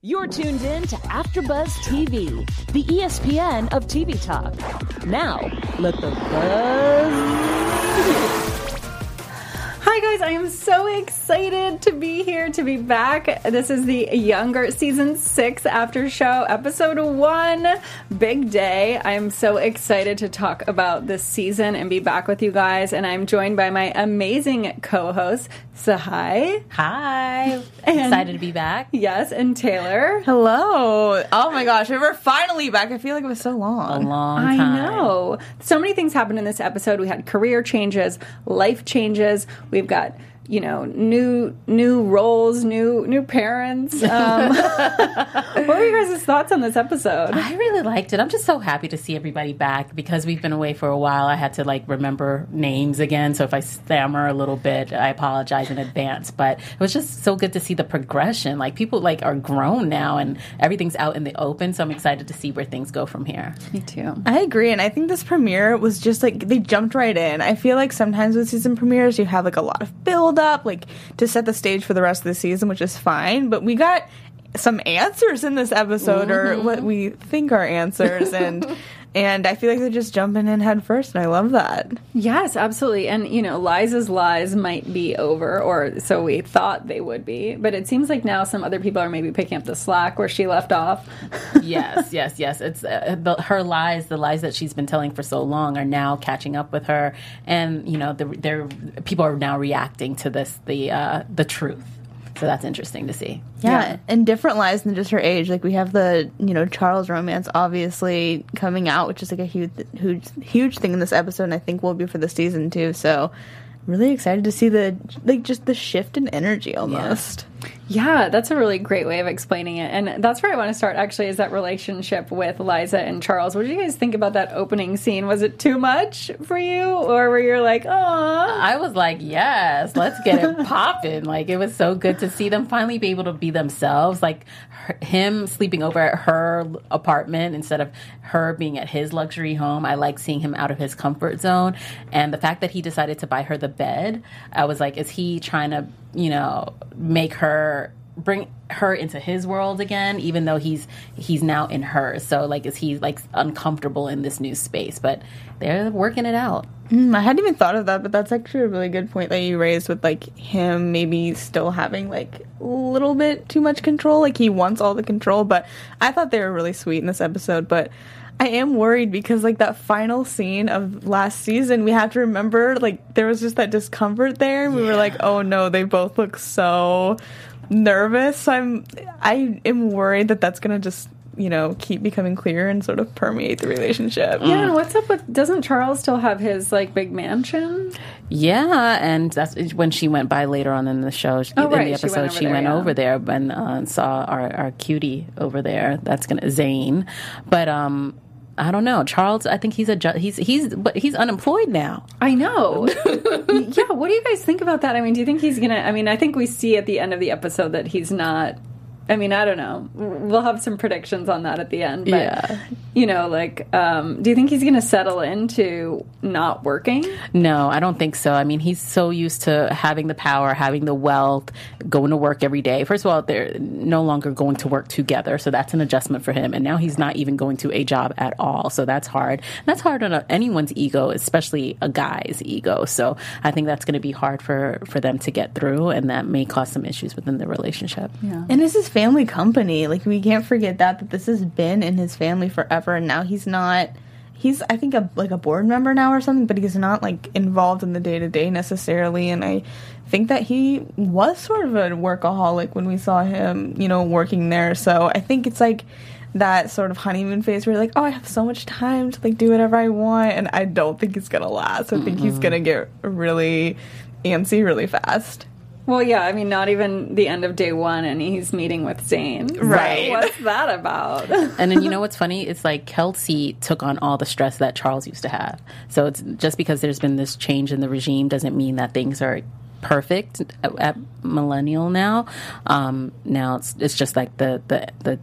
You're tuned in to AfterBuzz TV, the ESPN of TV talk. Now, let the buzz begin. Hi, guys. I am so excited to be here, to be back. This is the Younger Season 6 After Show, Episode 1. Big day. I'm so excited to talk about this season and be back with you guys. And I'm joined by my amazing co host, Tsahai. Hi. And- Excited to be back. Yes, and Taylor. Hello. Oh my gosh, we're finally back. I feel like it was so long. A long. long I know. So many things happened in this episode. We had career changes, life changes. We've got you know new new roles, new new parents. Um, what were you guys' thoughts on this episode? I really liked it. I'm just so happy to see everybody back because we've been away for a while. I had to like remember names again. So if I stammer a little bit, I apologize in advance. But it was just so good to see the progression. Like people like are grown now and everything's out in the open. So I'm excited to see where things go from here. Me too. I agree, and I think this premiere was just like they jumped right in. I feel like sometimes with season premieres, you have like a lot of build up, like to set the stage for the rest of the season, which is fine. But we got some answers in this episode, or what mm-hmm. we think are answers, and and I feel like they're just jumping in head first, and I love that. Yes, absolutely. And you know, Liza's lies might be over, or so we thought they would be. But it seems like now some other people are maybe picking up the slack where she left off. yes, yes, yes. It's uh, the, her lies, the lies that she's been telling for so long, are now catching up with her, and you know, the, they're people are now reacting to this, the uh, the truth. So that's interesting to see. Yeah, and different lies than just her age. Like we have the you know Charles romance obviously coming out, which is like a huge huge huge thing in this episode, and I think will be for the season too. So I'm really excited to see the like just the shift in energy almost. Yeah, that's a really great way of explaining it. And that's where I want to start actually is that relationship with Liza and Charles. What did you guys think about that opening scene? Was it too much for you? Or were you like, oh I was like, yes, let's get it popping. Like, it was so good to see them finally be able to be themselves. Like, her, him sleeping over at her apartment instead of her being at his luxury home. I like seeing him out of his comfort zone. And the fact that he decided to buy her the bed, I was like, is he trying to, you know, make her bring her into his world again even though he's he's now in hers so like is he like uncomfortable in this new space but they're working it out Mm, I hadn't even thought of that, but that's actually a really good point that you raised with like him maybe still having like a little bit too much control. Like he wants all the control, but I thought they were really sweet in this episode. But I am worried because like that final scene of last season, we have to remember like there was just that discomfort there. and We were like, oh no, they both look so nervous. So I'm I am worried that that's gonna just you know keep becoming clear and sort of permeate the relationship. yeah, and what's up with doesn't Charles still have his like big mansion? Yeah, and that's when she went by later on in the show. She, Oh, in right, the she went episode, over she there, went yeah. over there and uh, saw our, our cutie over there. That's gonna Zane, but um, I don't know. Charles, I think he's a ju- he's he's but he's unemployed now. I know. yeah, what do you guys think about that? I mean, do you think he's gonna? I mean, I think we see at the end of the episode that he's not. I mean, I don't know. We'll have some predictions on that at the end. But, Yeah. You know, like, um, do you think he's going to settle into not working? No, I don't think so. I mean, he's so used to having the power, having the wealth, going to work every day. First of all, they're no longer going to work together, so that's an adjustment for him. And now he's not even going to a job at all, so that's hard. And that's hard on anyone's ego, especially a guy's ego. So I think that's going to be hard for for them to get through, and that may cause some issues within the relationship. Yeah. And this is family company. Like we can't forget that that this has been in his family forever, and now he's not. He's I think a like a board member now or something, but he's not like involved in the day to day necessarily. And I think that he was sort of a workaholic when we saw him, you know, working there. So I think it's like that sort of honeymoon phase where you're like, oh, I have so much time to like do whatever I want, and I don't think it's gonna last. I think he's gonna get really antsy really fast. Well, yeah, I mean, not even the end of day one, and he's meeting with Zane. Right. what's that about? And then you know what's funny? It's like Kelsey took on all the stress that Charles used to have. So it's just because there's been this change in the regime doesn't mean that things are perfect at, at millennial now. Um, now it's it's just like the the the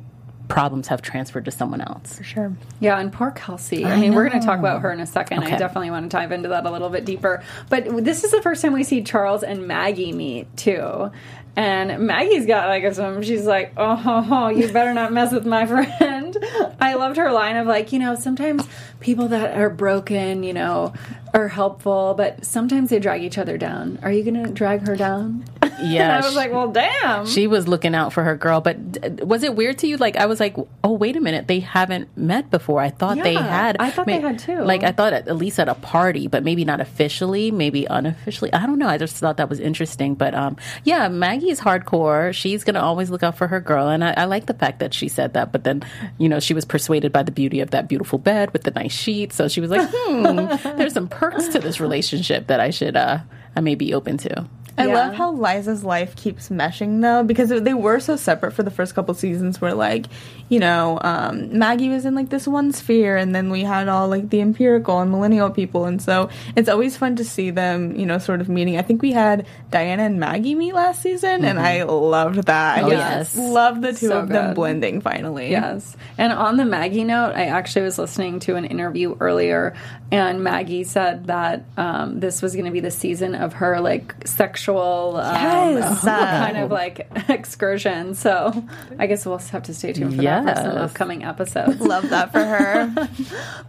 problems have transferred to someone else. For sure. Yeah, and poor Kelsey. I, mean, we're going to talk about her in a second. I definitely want to dive into that a little bit deeper. But this is the first time we see Charles and Maggie meet too. And Maggie's got like some. She's like, "Oh, ho, ho, you better not mess with my friend." I loved her line of like, you know, sometimes people that are broken, you know, are helpful, but sometimes they drag each other down. Are you going to drag her down? Yeah, and I was she- like, "Well, damn." She was looking out for her girl, but d- was it weird to you? Like I was like, oh wait a minute, they haven't met before. I thought they had. I thought they had too. Like I thought at, at least at a party, but maybe not officially, maybe unofficially. I don't know. I just thought that was interesting. But um, yeah, Maggie's hardcore. She's gonna always look out for her girl, and I, I like the fact that she said that. But then, you know, she was persuaded by the beauty of that beautiful bed with the nice sheets, so she was like, hmm, there's some perks to this relationship that I should uh, I may be open to. I Yeah. love how Liza's life keeps meshing though, because they were so separate for the first couple seasons. Where like, you know, um, Maggie was in like this one sphere, and then we had all like the empirical and millennial people, and so it's always fun to see them, you know, sort of meeting. I think we had Diana and Maggie meet last season, and I loved that. I Oh, just yes. love the two So of them good. blending finally. Yes. And on the Maggie note, I actually was listening to an interview earlier, and Maggie said that um, this was going to be the season of her like sexual um, Yes. kind of like excursion. So I guess we'll have to stay tuned for that for some upcoming episodes. Love that for her.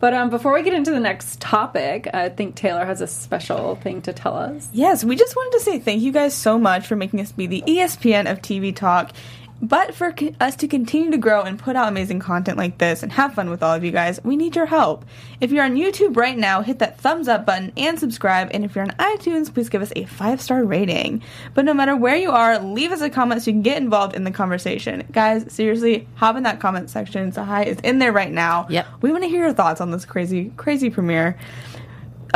but um, before we get into the next topic, I think Taylor has a special thing to tell us. Yes, we just wanted to say thank you guys so much for making us be the ESPN of TV talk. But for co- us to continue to grow and put out amazing content like this and have fun with all of you guys, we need your help. If you're on YouTube right now, hit that thumbs up button and subscribe. And if you're on iTunes, please give us a five star rating. But no matter where you are, leave us a comment so you can get involved in the conversation. Guys, seriously, hop in that comment section. Tsahai is in there right now. Yep. We want to hear your thoughts on this crazy, crazy premiere.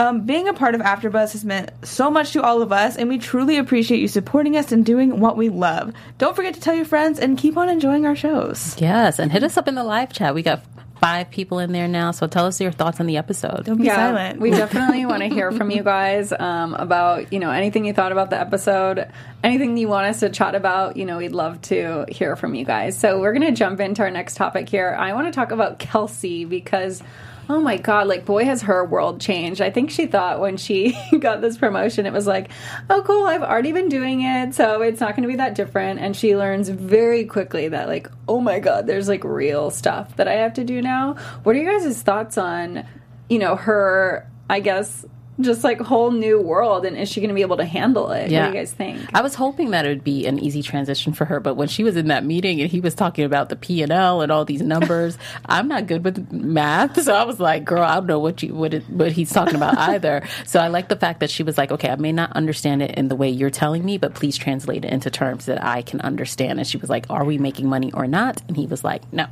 Um, being a part of AfterBuzz has meant so much to all of us, and we truly appreciate you supporting us and doing what we love. Don't forget to tell your friends and keep on enjoying our shows. Yes, and hit us up in the live chat. We got five people in there now, so tell us your thoughts on the episode. Don't be silent. We definitely want to hear from you guys um, about, you know, anything you thought about the episode, anything you want us to chat about. You know, we'd love to hear from you guys. So we're going to jump into our next topic here. I want to talk about Kelsey because. Oh my God, like, boy, has her world changed. I think she thought when she got this promotion, it was like, oh, cool, I've already been doing it, so it's not going to be that different. And she learns very quickly that, like, oh my God, there's like real stuff that I have to do now. What are you guys' thoughts on, you know, her, I guess, just like whole new world and is she going to be able to handle it? What do you guys think? I was hoping that it would be an easy transition for her, but when she was in that meeting and he was talking about the P and L and all these numbers, I'm not good with math, so I was like, "Girl, I don't know what you what it, what he's talking about either." So I like the fact that she was like, "Okay, I may not understand it in the way you're telling me, but please translate it into terms that I can understand." And she was like, "Are we making money or not?" And he was like, "No."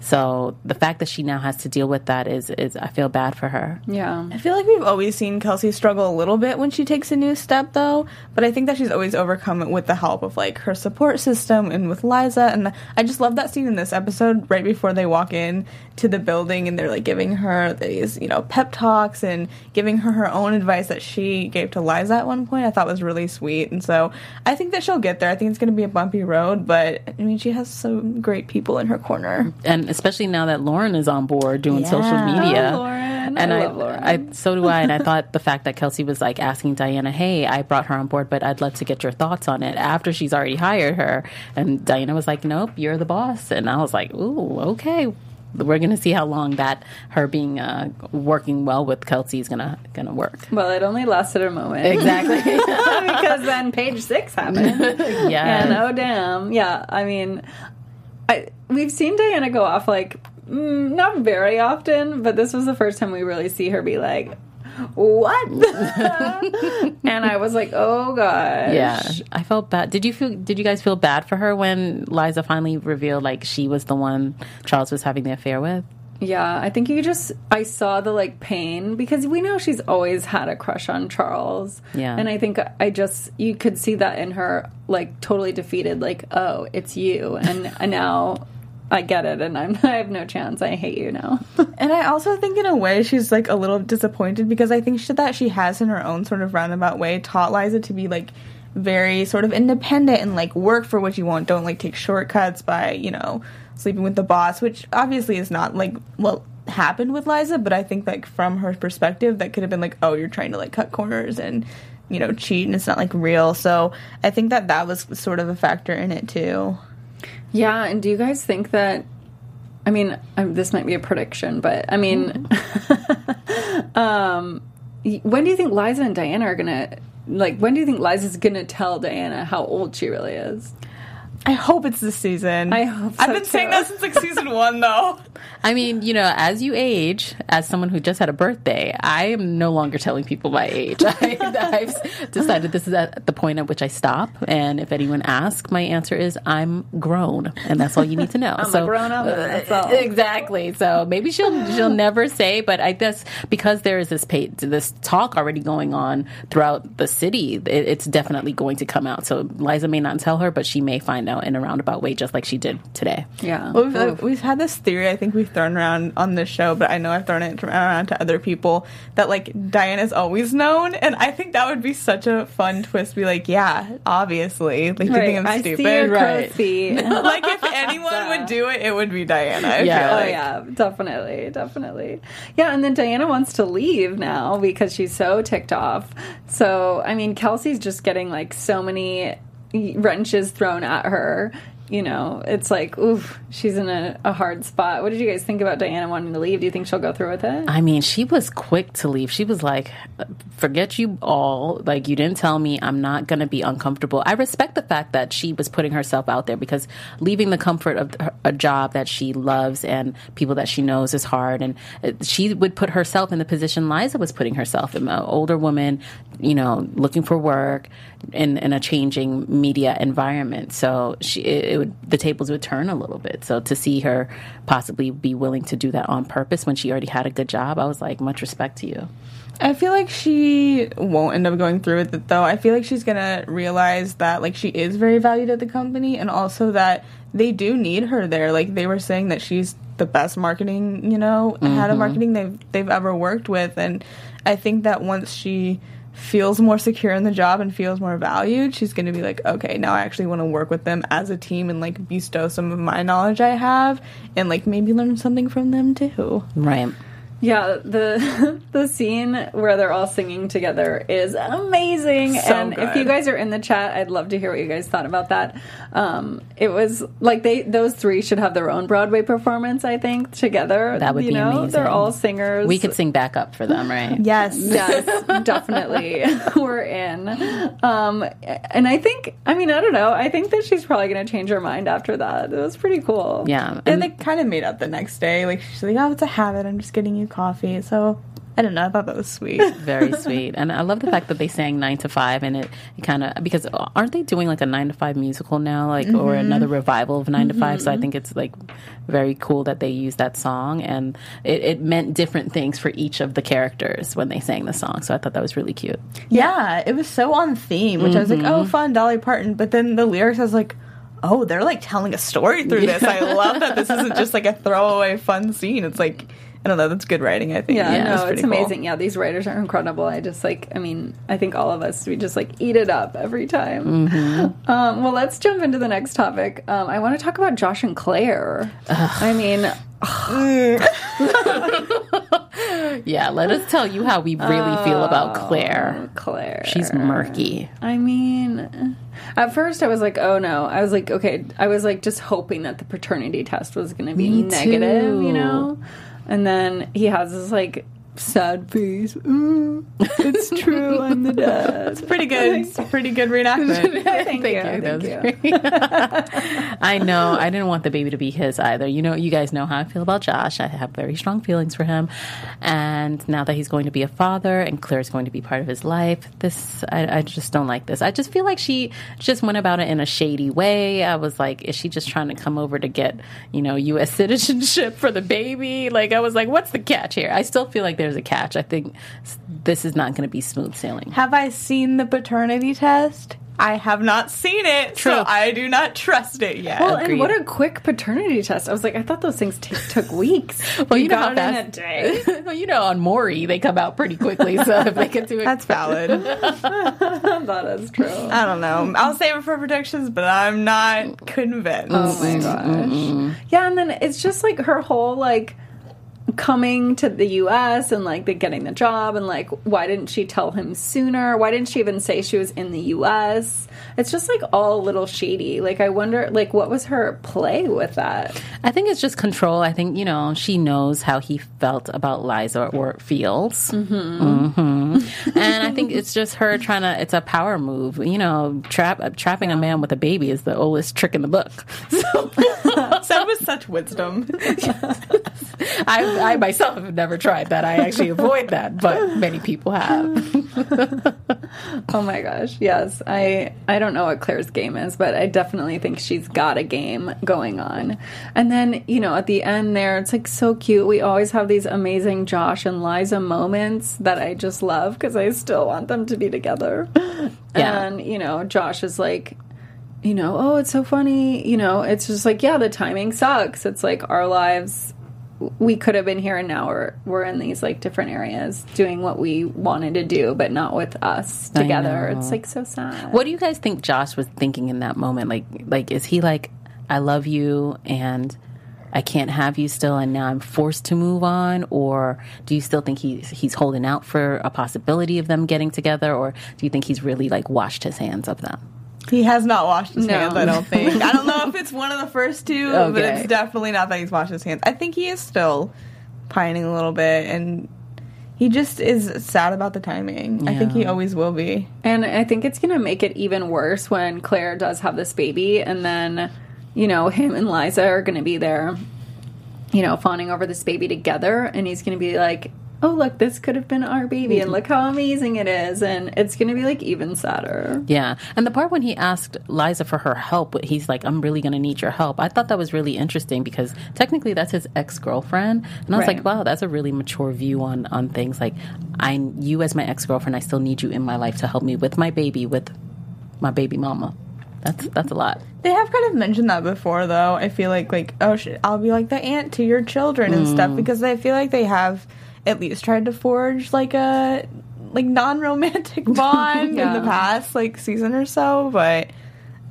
So the fact that she now has to deal with that is is I feel bad for her. Yeah. I feel like we've always seen Kelsey struggle a little bit when she takes a new step, though. But I think that she's always overcome it with the help of like her support system and with Liza. And I just love that scene in this episode right before they walk in to the building and they're like giving her these, you know, pep talks and giving her her own advice that she gave to Liza at one point. I thought was really sweet. And so I think that she'll get there. I think it's going to be a bumpy road, but I mean, she has some great people in her corner. And especially now that Lauren is on board doing social media. Oh, Lauren. And I I, love Lauren. I, so do I. And I thought the fact that Kelsey was like asking Diana, "Hey, I brought her on board, but I'd love to get your thoughts on it." After she's already hired her, and Diana was like, "Nope, you're the boss." And I was like, "Ooh, okay." We're gonna see how long that her being uh, working well with Kelsey is gonna gonna work. Well, it only lasted a moment. Exactly. because then page six happened. yeah. And oh damn, yeah. I mean, I we've seen Diana go off like mm, not very often, but this was the first time we really see her be like, what? and I was like, oh gosh. Yeah, I felt bad. Did you feel? Did you guys feel bad for her when Liza finally revealed like she was the one Charles was having the affair with? Yeah, I think you just I saw the like pain because we know she's always had a crush on Charles. Yeah. And I think I just you could see that in her like totally defeated like, "Oh, it's you." And, and now I get it and I'm I have no chance. I hate you now. And I also think, in a way, she's like a little disappointed because I think she, that she has, in her own sort of roundabout way, taught Liza to be like very sort of independent and like work for what you want. Don't like take shortcuts by you know sleeping with the boss, which obviously is not like what happened with Liza. But I think like from her perspective, that could have been like, oh, you're trying to like cut corners and you know cheat, and it's not like real. So I think that that was sort of a factor in it too. Yeah, and do you guys think that? I mean, um, this might be a prediction, but I mean, um, when do you think Liza and Diana are gonna like? When do you think Liza's gonna tell Diana how old she really is? I hope it's this season. I hope I've so, been saying that since like season one, though. I mean, you know, as you age, as someone who just had a birthday, I am no longer telling people my age. I, I've decided this is at the point at which I stop. And if anyone asks, my answer is I'm grown, and that's all you need to know. I'm a grown-up, uh, that's all. Exactly. So maybe she'll she'll never say, but I guess because there is this pa this talk already going on throughout the city, it, it's definitely going to come out. So Liza may not tell her, but she may find out in a roundabout way, just like she did today. Yeah. Well, we've, uh, we've had this theory I think we've thrown around on this show, but I know I've thrown it around to other people that like Diana's always known, and I think that would be such a fun twist. Be like, yeah, obviously, like do you think I'm I stupid? see Right. like if anyone would do it, it would be Diana. I Yeah. feel Oh yeah, definitely, definitely. Yeah, and then Diana wants to leave now because she's so ticked off. So I mean, Kelsey's just getting like so many wrenches thrown at her. You know, it's like, oof, she's in a, a hard spot. What did you guys think about Diana wanting to leave? Do you think she'll go through with it? I mean, she was quick to leave. She was like, forget you all. Like, you didn't tell me I'm not going to be uncomfortable. I respect the fact that she was putting herself out there because leaving the comfort of a job that she loves and people that she knows is hard. And uh, she would put herself in the position Liza was putting herself in, an older woman, you know, looking for work in, in a changing media environment. So she, it, it would, the tables would turn a little bit. So to see her possibly be willing to do that on purpose when she already had a good job, I was like, much respect to you. I feel like she won't end up going through with it though. I feel like she's gonna realize that like she is very valued at the company and also that they do need her there. Like they were saying that she's the best marketing, you know, head of mm-hmm. marketing they've they've ever worked with and I think that once she feels more secure in the job and feels more valued, she's going to be like, okay, now I actually want to work with them as a team and like bestow some of my knowledge I have and like maybe learn something from them too. Right. Yeah, the the scene where they're all singing together is amazing. So and if you guys are in the chat, I'd love to hear what you guys thought about that. Um, it was like they those three should have their own Broadway performance. I think together. That would you be know, amazing. They're all singers. We could sing back up for them, right? Yes. Yes, definitely. We're in. Um, and I think, I mean, I don't know. I think that she's probably going to change her mind after that. It was pretty cool. Yeah. And they kind of made up the next day. Like she's like, "Oh, it's a habit. I'm just getting you coffee." So I don't know. I thought that was sweet. very sweet. And I love the fact that they sang nine to five and it, it kind of, because aren't they doing like a nine to five musical now, like, or another revival of 9 to five? So I think it's like very cool that they use that song and it, it meant different things for each of the characters when they sang the song. So I thought that was really cute. yeah, it was so on theme, which I was like, Mm-hmm. "Oh, fun, Dolly Parton." But then the lyrics, I was like, "Oh, they're like telling a story through this." I love that this isn't just like a throwaway fun scene. It's like I don't know. That's good writing. I think. Yeah, Yeah, no, It's it's, pretty cool. amazing. Yeah, these writers are incredible. I just like, I mean, I think all of us, we just like eat it up every time. Mm-hmm. Um, well, let's jump into the next topic. Um, I want to talk about Josh and Claire. I mean, Yeah. Let us tell you how we really feel about Claire. Claire. She's murky. I mean, at first I was like, oh no. I was like, okay. I was like just hoping that the paternity test was going to be Me negative, too. you know? And then he has this like sad piece. Ooh, it's true. I'm the dad. It's pretty good. It's a pretty good reenactment. Thank, you. That Thank you. I know. I didn't want the baby to be his either. You know, you guys know how I feel about Josh. I have very strong feelings for him. And now that he's going to be a father and Claire's going to be part of his life, this, I, I just don't like this. I just feel like she just went about it in a shady way. I was like, is she just trying to come over to get, you know, U.S. citizenship for the baby? Like, I was like, what's the catch here? I still feel like there's a catch. I think this is not going to be smooth sailing. Have I seen the paternity test? I have not seen it, True. so I do not trust it yet. Well, Agreed. and what a quick paternity test. I was like, I thought those things t- took weeks. Well, you know got how it in a fast- day. well, you know, on Maury, they come out pretty quickly. So if they can do it, That's valid. that is true. I don't know. I'll save it for predictions, but I'm not convinced. Oh my gosh. Yeah, and then it's just like her whole like coming to the US and like the getting the job and like why didn't she tell him sooner? Why didn't she even say she was in the US? It's just like all a little shady. Like I wonder like what was her play with that? I think it's just control. I think you know she knows how he felt about Liza or feels, mm-hmm. And I think it's just her trying to. It's a power move. You know, trap trapping a man with a baby is the oldest trick in the book. So Said with such wisdom. I, I myself have never tried that. I actually avoid that, but many people have. Oh my gosh. Yes. I I don't know what Claire's game is, but I definitely think she's got a game going on. And then, you know, at the end there, it's like so cute. We always have these amazing Josh and Liza moments that I just love because I still want them to be together. Yeah. And, you know, Josh is like you know, oh, it's so funny. You know, it's just like, yeah, the timing sucks. It's like our lives we could have been here and now we're we're in these like different areas doing what we wanted to do but not with us together it's like so sad What do you guys think Josh was thinking in that moment? Like, like is he like, I love you and I can't have you still, and now I'm forced to move on, or do you still think he's he's holding out for a possibility of them getting together, or do you think he's really like washed his hands of them? He has not washed his No. hands, I don't think. I don't know if it's one of the first two, but it's definitely not that he's washed his hands. I think he is still pining a little bit, and he just is sad about the timing. I think he always will be. and i think it's gonna make it even worse when claire does have this baby and then you know him and liza are gonna be there you know fawning over this baby together and he's gonna be like oh look this could have been our baby and look how amazing it is and it's gonna be like even sadder Yeah, and the part when he asked Liza for her help, he's like, "I'm really going to need your help." I thought that was really interesting because technically that's his ex girlfriend, and I was Right. like, "Wow, that's a really mature view on on things." Like, I, you as my ex girlfriend, I still need you in my life to help me with my baby, with my baby mama. That's that's a lot. They have kind of mentioned that before, though. I feel like, like, oh, sh- I'll be like the aunt to your children and stuff mm. because I feel like they have at least tried to forge like a like non-romantic bond in Yeah. the past like season or so, but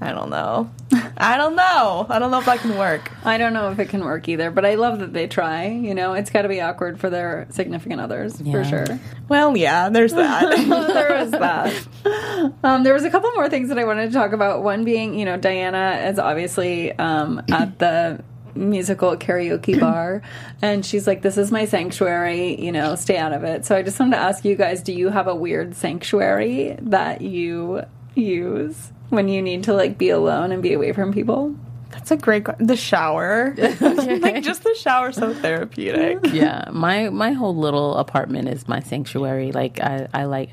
I don't know. I don't know. I don't know if that can work. I don't know if it can work either, but I love that they try. You know, it's got to be awkward for their significant others for sure. Well, yeah, there's that. there was that. Um, there was a couple more things that I wanted to talk about. One being, you know, Diana is obviously um, at the musical karaoke bar, and she's like, "This is my sanctuary. You know, stay out of it." So I just wanted to ask you guys: Do you have a weird sanctuary that you use when you need to like be alone and be away from people? That's a great. The shower, like just the shower, so therapeutic. yeah, my my whole little apartment is my sanctuary. Like I, I like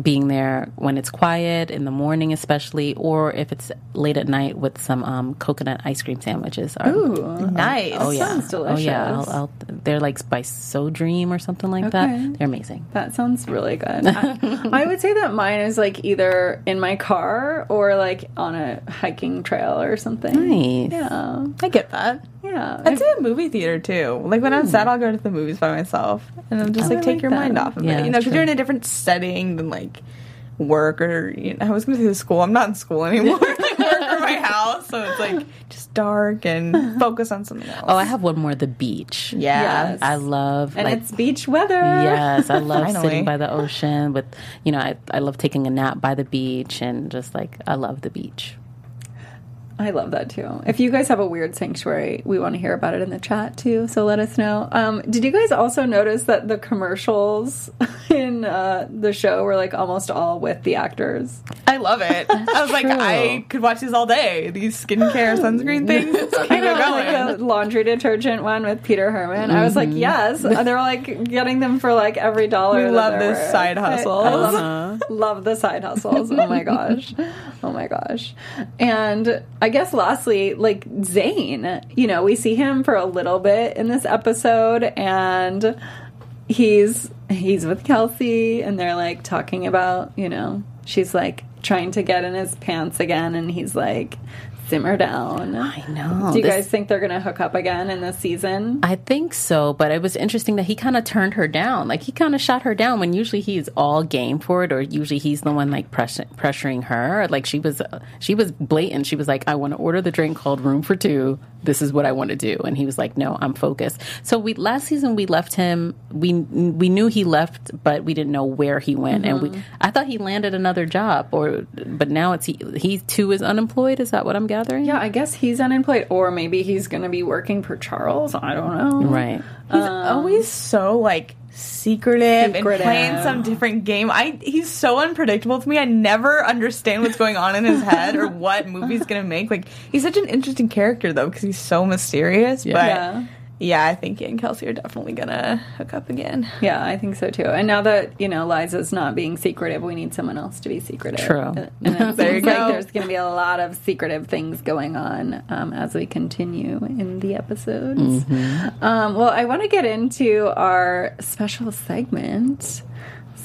being there when it's quiet in the morning, especially, or if it's late at night with some um, coconut ice cream sandwiches. Are- Ooh, Nice. Oh yeah, sounds oh yeah. I'll. I'll, they're like by So Dream or something like Okay. that. They're amazing. That sounds really good. I, I would say that mine is like either in my car or like on a hiking trail or something. Nice. Yeah. I get that. Yeah. I'd say a movie theater too. Like when I'm hmm. sad, I'll go to the movies by myself, and I'm just I like take like your that. mind off of Yeah, it. You know, because you're in a different setting than like work or you know, I was going to say school. I'm not in school anymore. like work or my house, so it's like just dark and focus on something else. Oh, I have one more. The beach. yeah. Yes. I love and like it's beach weather. Yes, I love Finally. sitting by the ocean with, you know, I, I love taking a nap by the beach and just like, I love the beach. I love that too. If you guys have a weird sanctuary, we want to hear about it in the chat too. So let us know. Um, did you guys also notice that the commercials in uh, the show were like almost all with the actors? I love it. I was like, true. I could watch these all day. These skincare sunscreen things. I know, like the laundry detergent one with Peter Hermann. I was like, yes. And They're like getting them for like every dollar. We love this were. side. I love, love the side hustles. Oh my gosh. Oh my gosh. And I guess lastly, like Zane, you know, we see him for a little bit in this episode and he's he's with Kelsey and they're like talking about, you know, she's like trying to get in his pants again and he's like simmer down. I know. Do you This- guys think they're going to hook up again in this season? I think so, but it was interesting that he kind of turned her down. Like he kind of shot her down when usually he's all game for it, or usually he's the one like press- pressuring her. Like she was, uh, she was blatant. She was like, "I want to order the drink called Room for Two. This is what I want to do." And he was like, "No, I'm focused." So we last season we left him. We we knew he left, but we didn't know where he went, and we mm-hmm. I thought he landed another job, or but now it's he he too is unemployed. Is that what I'm gathering? Yeah, I guess he's unemployed, or maybe he's going to be working for Charles. I don't know. Right. He's always so like secretive, Secretive. and playing some different game. I he's so unpredictable to me. I never understand what's going on in his head or what movie he's gonna make. Like he's such an interesting character though because he's so mysterious. But Yeah. Yeah, I think he and Kelsey are definitely gonna hook up again. Yeah, I think so too. And now that you know Liza's not being secretive, we need someone else to be secretive. True. And it There you seems like go. there's going to be a lot of secretive things going on um, as we continue in the episodes. Mm-hmm. Um, well, I want to get into our special segment.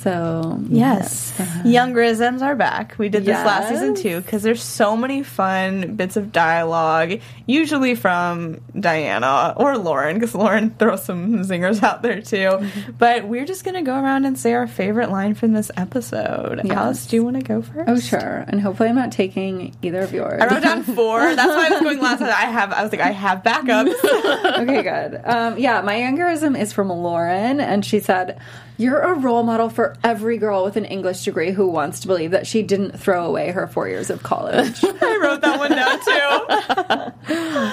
So mm-hmm. Yes. Uh-huh. Youngerisms are back. We did this last season too because there's so many fun bits of dialogue, usually from Diana or Lauren, because Lauren throws some zingers out there too. Mm-hmm. But we're just going to go around and say our favorite line from this episode. Yes. Alice, do you want to go first? Oh, sure. And hopefully, I'm not taking either of yours. I wrote down four. That's why I was going last. I have. I was like, I have backups. okay, good. Um, yeah, my younger-ism is from Lauren, and she said, "You're a role model for every girl with an English degree who wants to believe that she didn't throw away her four years of college." I wrote that one down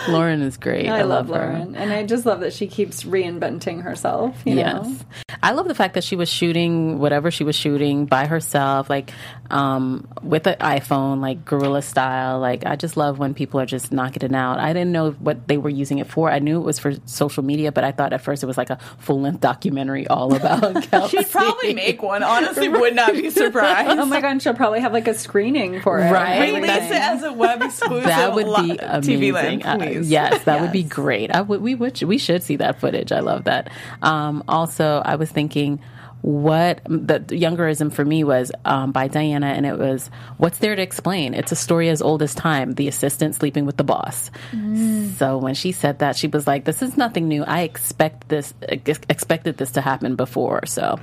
too. Lauren is great. I, love, her. Lauren, and I just love that she keeps reinventing herself. You Yes. know? I love the fact that she was shooting whatever she was shooting by herself, like um, with an iPhone, like guerrilla style. Like, I just love when people are just knocking it out. I didn't know what they were using it for. I knew it was for social media, but I thought at first it was like a full length documentary all about She'd probably make one. Honestly, would not be surprised. Oh my god, and she'll probably have like a screening for it. Right. Release it as a web exclusive. That would be amazing. TV land, Uh, yes, that would be great. I would. We would. We should see that footage. I love that. Um, also, I was thinking. What the youngerism for me was um, by Diana, and it was what's there to explain? It's a story as old as time. The assistant sleeping with the boss. Mm. So when she said that, she was like, "This is nothing new. I expect this expected this to happen before." So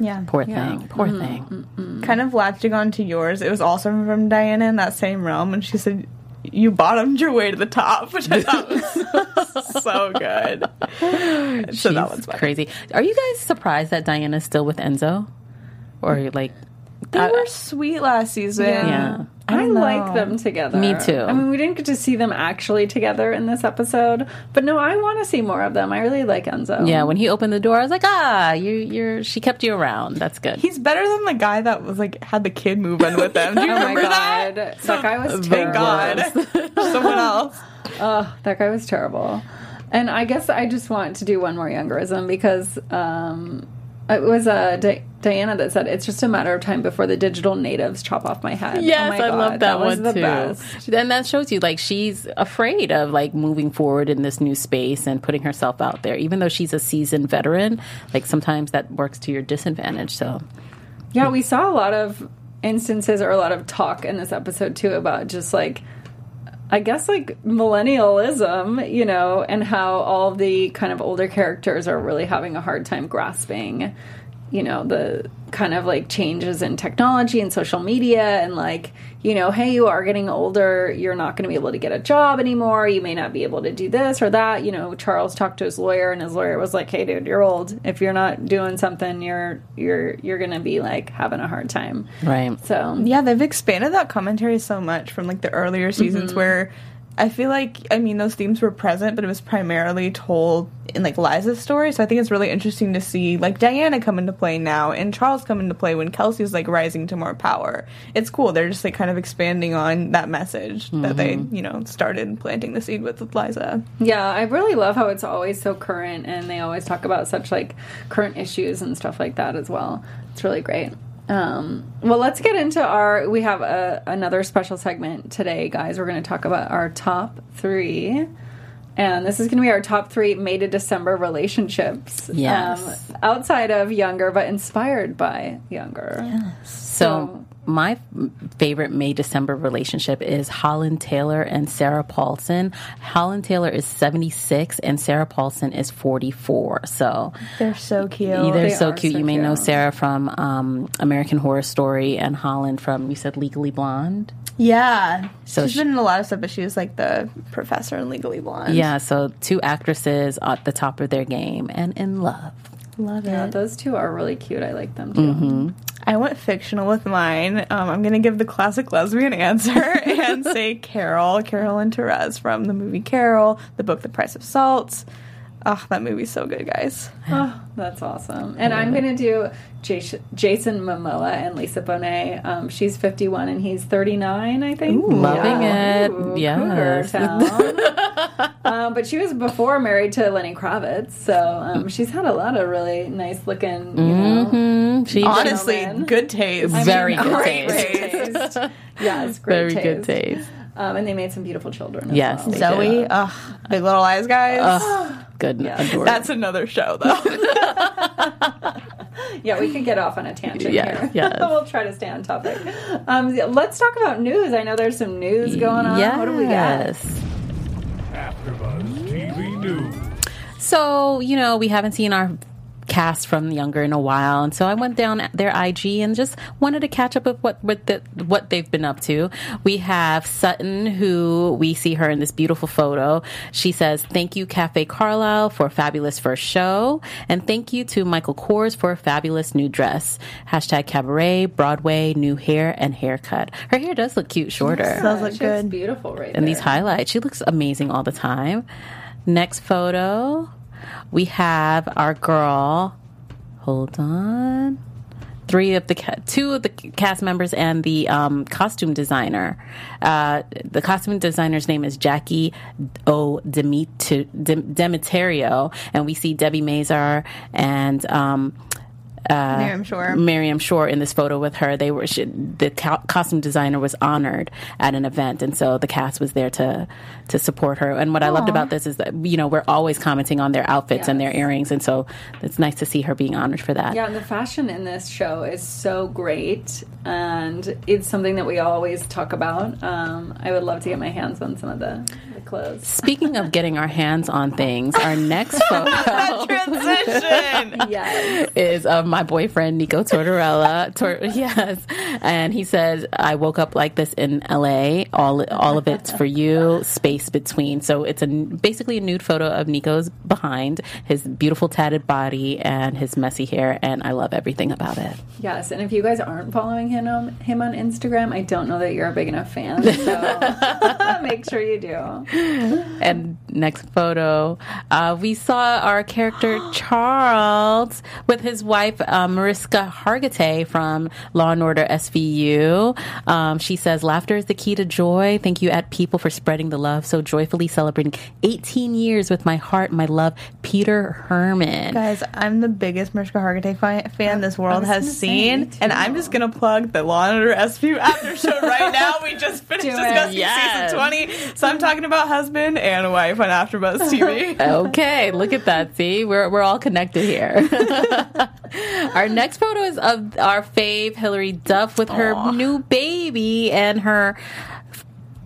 yeah. poor thing, poor mm-hmm. thing. Mm-hmm. Kind of latching on to yours. It was also from Diana in that same realm, and she said, "You bottomed your way to the top," which I thought was so good. so that one's funny. crazy. Are you guys surprised that Diana's still with Enzo, or like? They I- were sweet last season. Yeah. I, don't like them together. Me too. I mean, we didn't get to see them actually together in this episode, but no, I want to see more of them. I really like Enzo. Yeah, when he opened the door, I was like, ah, you, you're. She kept you around. That's good. He's better than the guy that was like had the kid move in with them. Do you Oh my remember god, that? that guy was Thank terrible. God. Someone else. Oh, that guy was terrible. And I guess I just want to do one more youngerism because um, it was uh, Di- Diana that said it's just a matter of time before the digital natives chop off my head. Yes, oh my I love that, was one the too. Best. And that shows you like she's afraid of like moving forward in this new space and putting herself out there. Even though she's a seasoned veteran, like sometimes that works to your disadvantage. So Yeah, we saw a lot of instances or a lot of talk in this episode too about just like I guess like millennialism, you know, and how all the kind of older characters are really having a hard time grasping you know the kind of like changes in technology and social media and like you know hey you are getting older you're not going to be able to get a job anymore you may not be able to do this or that. You know charles talked to his lawyer and his lawyer was like hey dude you're old. If you're not doing something you're you're you're going to be like having a hard time. Right. so Yeah, they've expanded that commentary so much from like the earlier seasons mm-hmm. where I feel like I mean those themes were present, but it was primarily told in like Liza's story. So I think it's really interesting to see like Diana come into play now and Charles come into play when Kelsey's like rising to more power. It's cool. They're just like kind of expanding on that message that they, mm-hmm. you know, started planting the seed with, with Liza. Yeah, I really love how it's always so current and they always talk about such like current issues and stuff like that as well. It's really great. Um, well, let's get into our. We have a, another special segment today, guys. We're going to talk about our top three. And this is going to be our top three May to December relationships. Yes. Um, outside of Younger, but inspired by Younger. Yes. So my favorite May December relationship is Holland Taylor and Sarah Paulson. Holland Taylor is 76 and Sarah Paulson is 44. So They're so cute. they're they so cute. so you may know. Sarah from um, American Horror Story and Holland from, you said Legally Blonde? Yeah. So she's she- been in a lot of stuff, but she was like the professor in Legally Blonde. Yeah, so two actresses at the top of their game and in love. Love Yeah, it. those two are really cute. I like them too. I went fictional with mine. Um, I'm going to give the classic lesbian answer and say Carol, Carol and Therese from the movie Carol, the book The Price of Salt. Oh, that movie's so good, guys. Oh, that's awesome. And I'm going to do Jason, Jason Momoa and Lisa Bonet. Um, she's 51 and he's 39, I think. Loving it. Ooh, Yes. Cougar Town. Um, but she was before married to Lenny Kravitz, so um, she's had a lot of really nice looking, you know. Mm, she Honestly, good taste. Very good great taste. taste. Yeah, it's great very good taste. Um, and they made some beautiful children. As Yes, well. they Zoe, ugh, Big Little Lies, guys. Good. Yeah. That's another show, though. Yeah, we could get off on a tangent Yes, here. yes. we'll try to stay on topic. Um, let's talk about news. I know there's some news going on. Yes. What do we got? AfterBuzz TV News. So, you know, we haven't seen our cast from Younger in a while, and so I went down their IG and just wanted to catch up with what with the, what they've been up to. We have Sutton, who we see her in this beautiful photo. She says, "Thank you, Café Carlyle, for a fabulous first show, and thank you to Michael Kors for a fabulous new dress." Hashtag Cabaret, Broadway, new hair and haircut. Her hair does look cute, shorter Does look She looks good. beautiful right now. and there. these highlights. She looks amazing all the time. Next photo, we have our girl. Hold on. Three of the two of the cast members and the um, costume designer. Uh, the costume designer's name is Jackie O Demit- Dem- Demeterio, and we see Debi Mazar and um, Miriam Shor. Miriam Shor in this photo with her. They were she, the co- costume designer was honored at an event, and so the cast was there to to support her. And what I loved about this is that you know we're always commenting on their outfits and their earrings, and so it's nice to see her being honored for that. Yeah, and the fashion in this show is so great, and it's something that we always talk about. Um, I would love to get my hands on some of the, the clothes. Speaking of getting our hands on things, our next photo Transition. Yes. is of my boyfriend Nico Tortorella. Tor- yes, and he says, "I woke up like this in L.A. All all of it's for you. Space between." So it's a basically a nude photo of Nico's behind his beautiful tatted body and his messy hair, and I love everything about it. Yes, and if you guys aren't following him on, him on Instagram, I don't know that you're a big enough fan. So make sure you do. And next photo, uh, we saw our character Charles with his wife uh, Mariska Hargitay from Law and Order SVU. Um, she says, "Laughter is the key to joy. Thank you, at people, for spreading the love so joyfully, celebrating 18 years with my heart, my love, Peter Hermann." Guys, I'm the biggest Mariska Hargitay fi- fan this world has seen, and I'm just gonna plug the Law and Order SVU after show right now. We just finished discussing Yes. season 20, so I'm talking about husband and wife on AfterBuzz TV. Okay, look at that. See, we're we're all connected here. our next photo is of our fave Hilary Duff with her new baby and her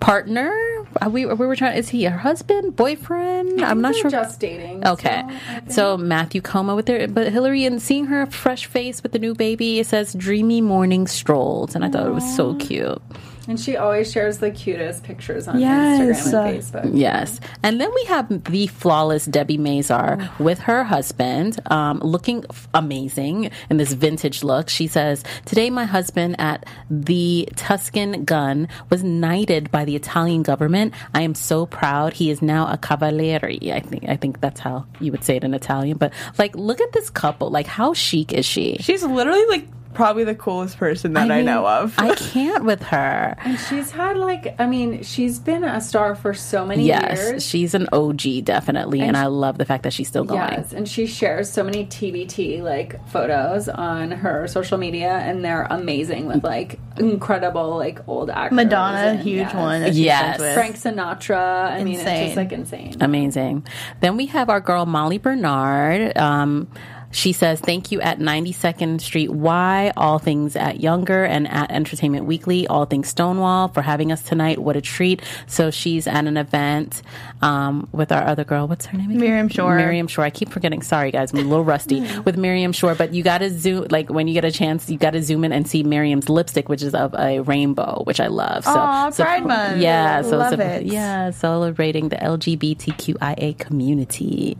partner. Are we, we were trying. Is he her husband, boyfriend? I'm not sure. Just dating. Okay, so so Matthew Koma with their, but Hilary and seeing her fresh face with the new baby, it says "dreamy morning strolls," and I thought it was so cute. And she always shares the cutest pictures on Yes. Instagram and Facebook. Yes, and then we have the flawless Debi Mazar with her husband, um, looking f- amazing in this vintage look. She says, "Today, my husband at the Tuscan Gun was knighted by the Italian government. I am so proud. He is now a cavaliere. I think I think that's how you would say it in Italian. But like, look at this couple. Like, how chic is she? She's literally like probably the coolest person that I, mean, know of. I can't with her. And she's had like, I mean, she's been a star for so many Yes, years. she's an OG definitely, and, And I love the fact that she's still going. Yes, and she shares so many TBT like photos on her social media, and they're amazing with like incredible like old actors. Madonna, and, huge yes. one. that Yes. Frank Sinatra. I mean, it's just like insane. Amazing. Then we have our girl Molly Bernard. Um, she says, Thank you at 92nd Street Y, all things at Younger, and at Entertainment Weekly, all things Stonewall, for having us tonight. What a treat. So she's at an event um, with our other girl. What's her name again? Miriam Shor. Miriam Shor. I keep forgetting. Sorry, guys. I'm a little rusty with Miriam Shor, but you got to zoom, like, when you get a chance, you got to zoom in and see Miriam's lipstick, which is of a rainbow, which I love. So, Aw, so- Pride Month. Yeah. So Love it's a- it. yeah, celebrating the LGBTQIA community.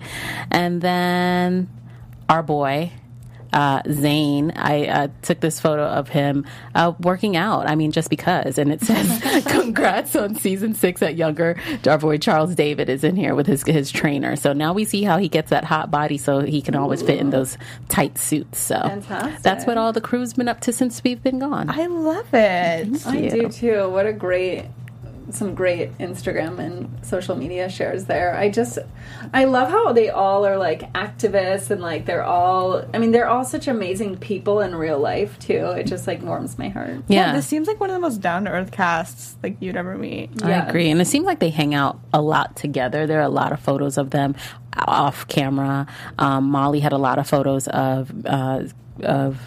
And then our boy, uh, Zane, I uh, took this photo of him uh, working out. I mean, just because. And it says, congrats on season six at Younger. Our boy Charles David is in here with his, his trainer. So now we see how he gets that hot body so he can always fit in those tight suits. So Fantastic. that's what all the crew's been up to since we've been gone. I love it. I you. do too. What a great, some great Instagram and social media shares there. I just, I love how they all are like activists and like they're all. I mean, they're all such amazing people in real life too. It just like warms my heart. yeah. This seems like one of the most down to earth casts like you'd ever meet. I agree. And it seems like they hang out a lot together. There are a lot of photos of them off camera. Um, Molly had a lot of photos of, uh, of,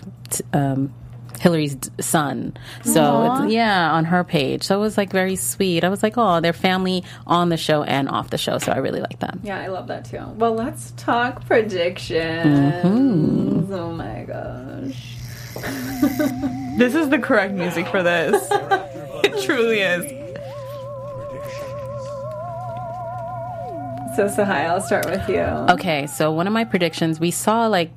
um, Hilary's son. So it's, yeah, on her page. So it was like very sweet. I was like, oh, they're family on the show and off the show. So I really like them. Yeah, I love that too. Well, let's talk predictions. Mm-hmm. Oh my gosh. This is the correct music for this. it truly is. So, Tsahai, I'll start with you. Okay, so one of my predictions, we saw like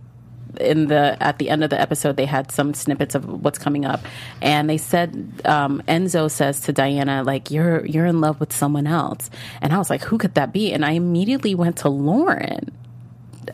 in the at the end of the episode they had some snippets of what's coming up and they said um, enzo says to diana like you're you're in love with someone else and i was like who could that be and i immediately went to lauren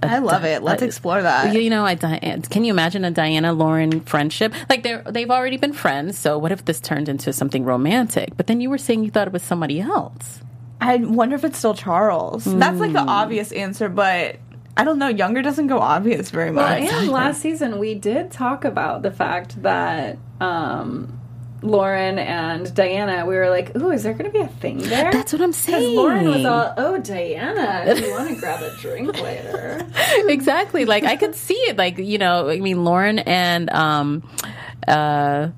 I love it. Let's explore that. you know, I, can you imagine a Diana Lauren friendship? Like they're they've already been friends, so what if this turned into something romantic? But then you were saying you thought it was somebody else. I wonder if it's still Charles. That's like the obvious answer, but I don't know. Younger doesn't go obvious very much. Well, much. and last season we did talk about the fact that um, Lauren and Diana, we were like, "Ooh, is there going to be a thing there?" That's what I'm saying. Lauren was all, "Oh, Diana, do you want to grab a drink later." exactly. Like I could see it. Like you know, I mean, Lauren and um, uh,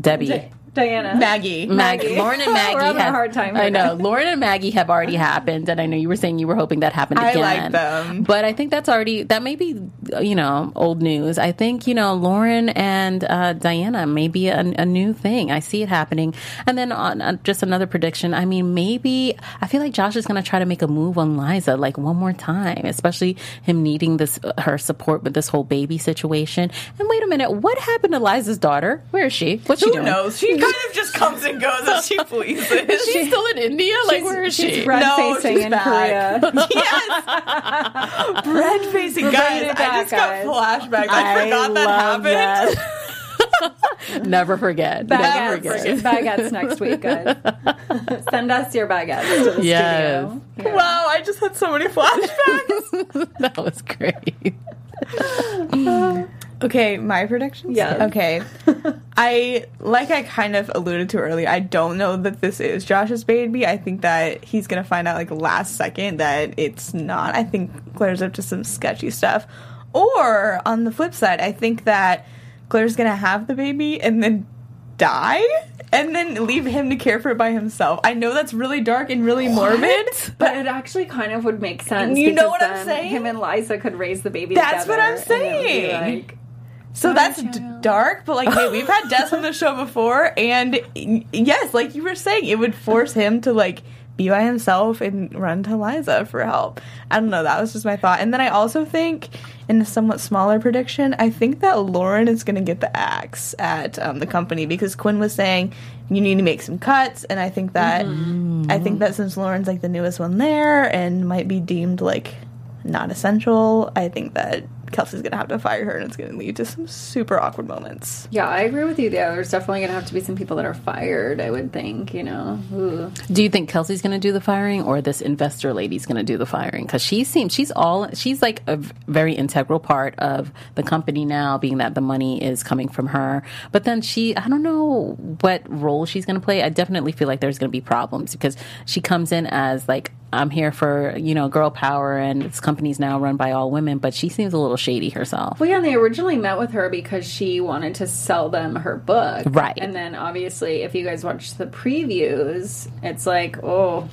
Debi. Di- Diana, Maggie. Maggie. Maggie. Lauren and We're Maggie a have, hard time I know. Lauren and Maggie have already happened, and I know you were saying you were hoping that happened again. I like them. but I think that's already that may be you know old news. I think you know Lauren and uh, Diana may be a, a new thing. I see it happening. And then on uh, just another prediction. I mean, maybe I feel like Josh is going to try to make a move on Liza like one more time, especially him needing this her support with this whole baby situation. And wait a minute, what happened to Liza's daughter? Where is she? What's she Who doing? knows? She kind of just comes and goes as she pleases. Is she still in India? Like, where is she? She's red No, facing she's in back. Korea. yes, bread facing We're guys. bringing it I back, just got guys. flashbacks. I, forgot that love happened. that. Never forget. Never forget. baguettes next week, guys. Send us your baguettes to the Yes. studio. Yeah. Wow, I just had so many flashbacks. that was great. Okay, my predictions. Yeah. Okay, I like I kind of alluded to earlier. I don't know that this is Josh's baby. I think that he's gonna find out like last second that it's not. I think Claire's up to some sketchy stuff. Or on the flip side, I think that Claire's gonna have the baby and then die and then leave him to care for it by himself. I know that's really dark and really morbid, But it actually kind of would make sense. You know what I'm saying? Him and Liza could raise the baby. That's what I'm and it would be saying. like- So that's d- dark, but like, hey, we've had deaths on the show before, and yes, like you were saying, it would force him to like be by himself and run to Liza for help. I don't know. That was just my thought. And then I also think, in a somewhat smaller prediction, I think that Lauren is going to get the axe at um, the company because Quinn was saying you need to make some cuts, and I think that I think that since Lauren's like the newest one there and might be deemed like not essential, I think that Kelsey's gonna have to fire her, and it's gonna lead to some super awkward moments. Yeah, I agree with you. Yeah, there's definitely gonna have to be some people that are fired. I would think. You know. Ooh. Do you think Kelsey's going to do the firing, or this investor lady's going to do the firing? Because she seems she's all she's like a very integral part of the company now, being that the money is coming from her. But then she, I don't know what role she's going to play. I definitely feel like there's going to be problems because she comes in as like I'm here for you know girl power, and this company's now run by all women, but she seems a little shady herself. Well, yeah, and they originally met with her because she wanted to sell them her book. Right. And then obviously, if you guys watch the previews, it's like, oh,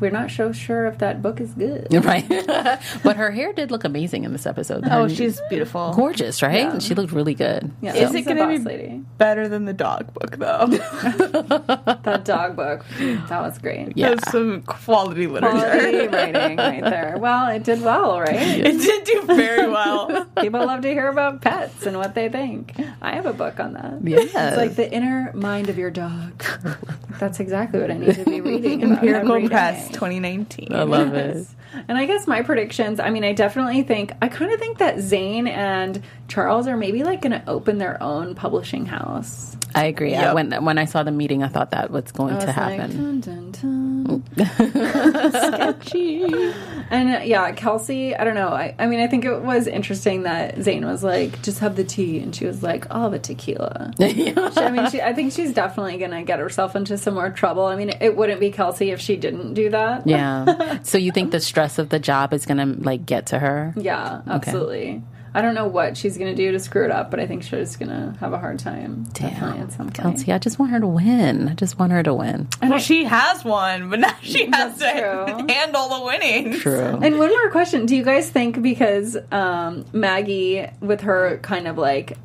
we're not so sure if that book is good. Right, but her hair did look amazing in this episode. Oh, Her- she's beautiful. gorgeous, right? She looked really good. Yeah, Is she's it gonna be lady. better than the dog book though? That dog book, that was great. Yeah. That's some quality literature. Quality writing right there. Well, it did well, right? It did do very well. People love to hear about pets and what they think. I have a book on that. Yes. It's like the inner mind of your dog. That's exactly what I need to be reading. about Empirical Press day. 2019. I love it. And I guess my predictions, I mean, I definitely think, I kind of think that Zane and Charles are maybe like going to open their own publishing house. I agree. I, when when I saw the meeting, I thought that was going I to was like, happen. dun, dun, dun. Sketchy. And uh, yeah, Kelsey, I don't know. I, I mean, I think it was interesting that Zane was like, just have the tea. And she was like, I'll have a tequila. She- I mean, she, I think she's definitely going to get herself into some more trouble. I mean, it wouldn't be Kelsey if she didn't do that. yeah. So you think the stress of the job is gonna like get to her? Yeah, absolutely. I don't know what she's going to do to screw it up, but I think she's going to have a hard time. Definitely at some point. Kelsey, I just want her to win. I just want her to win. Well, she has won, but now she has to true. handle the winning. True. And one more question: Do you guys think because um, Maggie, with her kind of like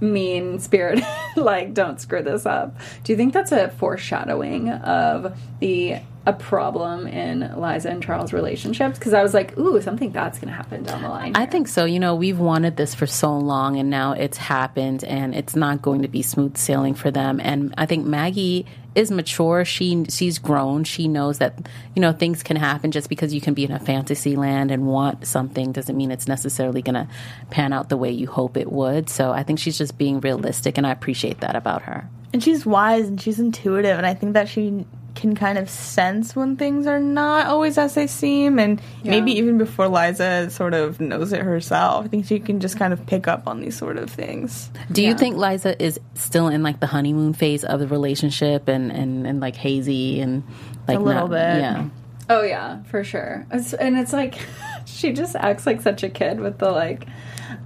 mean spirit, like don't screw this up, do you think that's a foreshadowing of the a problem in Liza and Charles' relationships? Because I was like, ooh, something that's going to happen down the line. I think so. You know, we've wanted this for so long, and now it's happened, and it's not going to be smooth sailing for them. And I think Maggie is mature. She she's grown. She knows that you know things can happen just because you can be in a fantasy land and want something doesn't mean it's necessarily going to pan out the way you hope it would. So I think she's just being realistic, and I appreciate that about her. And she's wise and she's intuitive, and I think that she can kind of sense when things are not always as they seem, and maybe even before Liza sort of knows it herself. I think she can just kind of pick up on these sort of things. Do you think Liza is still in like the honeymoon phase of the relationship and and, and like hazy and like A little not- bit. Yeah. Oh yeah, for sure. It's, and it's like she just acts like such a kid with the like,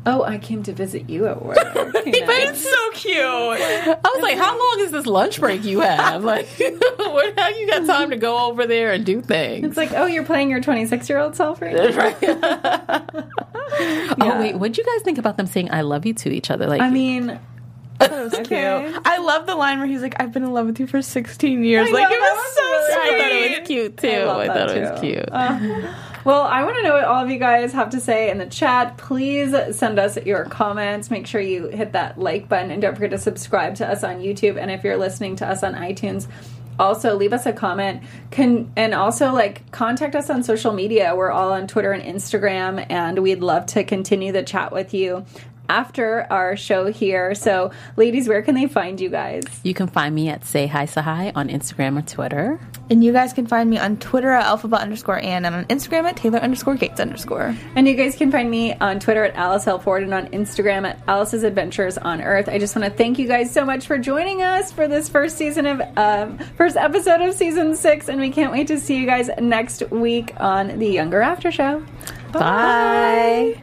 oh, I came to visit you at work. you know? But it's so cute. I was like, how long is this lunch break you have? Like, what, how you got time to go over there and do things? It's like, oh, you're playing your 26 year old self right now. Oh wait, what'd you guys think about them saying "I love you" to each other? Like, I mean, It's Okay. cute. I love the line where he's like, "I've been in love with you for 16 years." I like know, it that was, was so really sweet. I thought it was cute too. I I, thought that it was too. cute. Uh, well, I want to know what all of you guys have to say in the chat. Please send us your comments. Make sure you hit that like button and don't forget to subscribe to us on YouTube. And if you're listening to us on iTunes, also leave us a comment. Can and also like contact us on social media. We're all on Twitter and Instagram, and we'd love to continue the chat with you after our show here. So, ladies, where can they find you guys? You can find me at Say Hi Tsahai on Instagram or Twitter. And you guys can find me on Twitter at alphabet underscore Ann and on Instagram at Taylor underscore Gates underscore. And you guys can find me on Twitter at Alice L. Ford and on Instagram at Alice's Adventures on Earth. I just want to thank you guys so much for joining us for this first season of um, first episode of season six, and we can't wait to see you guys next week on the Younger After Show. Bye.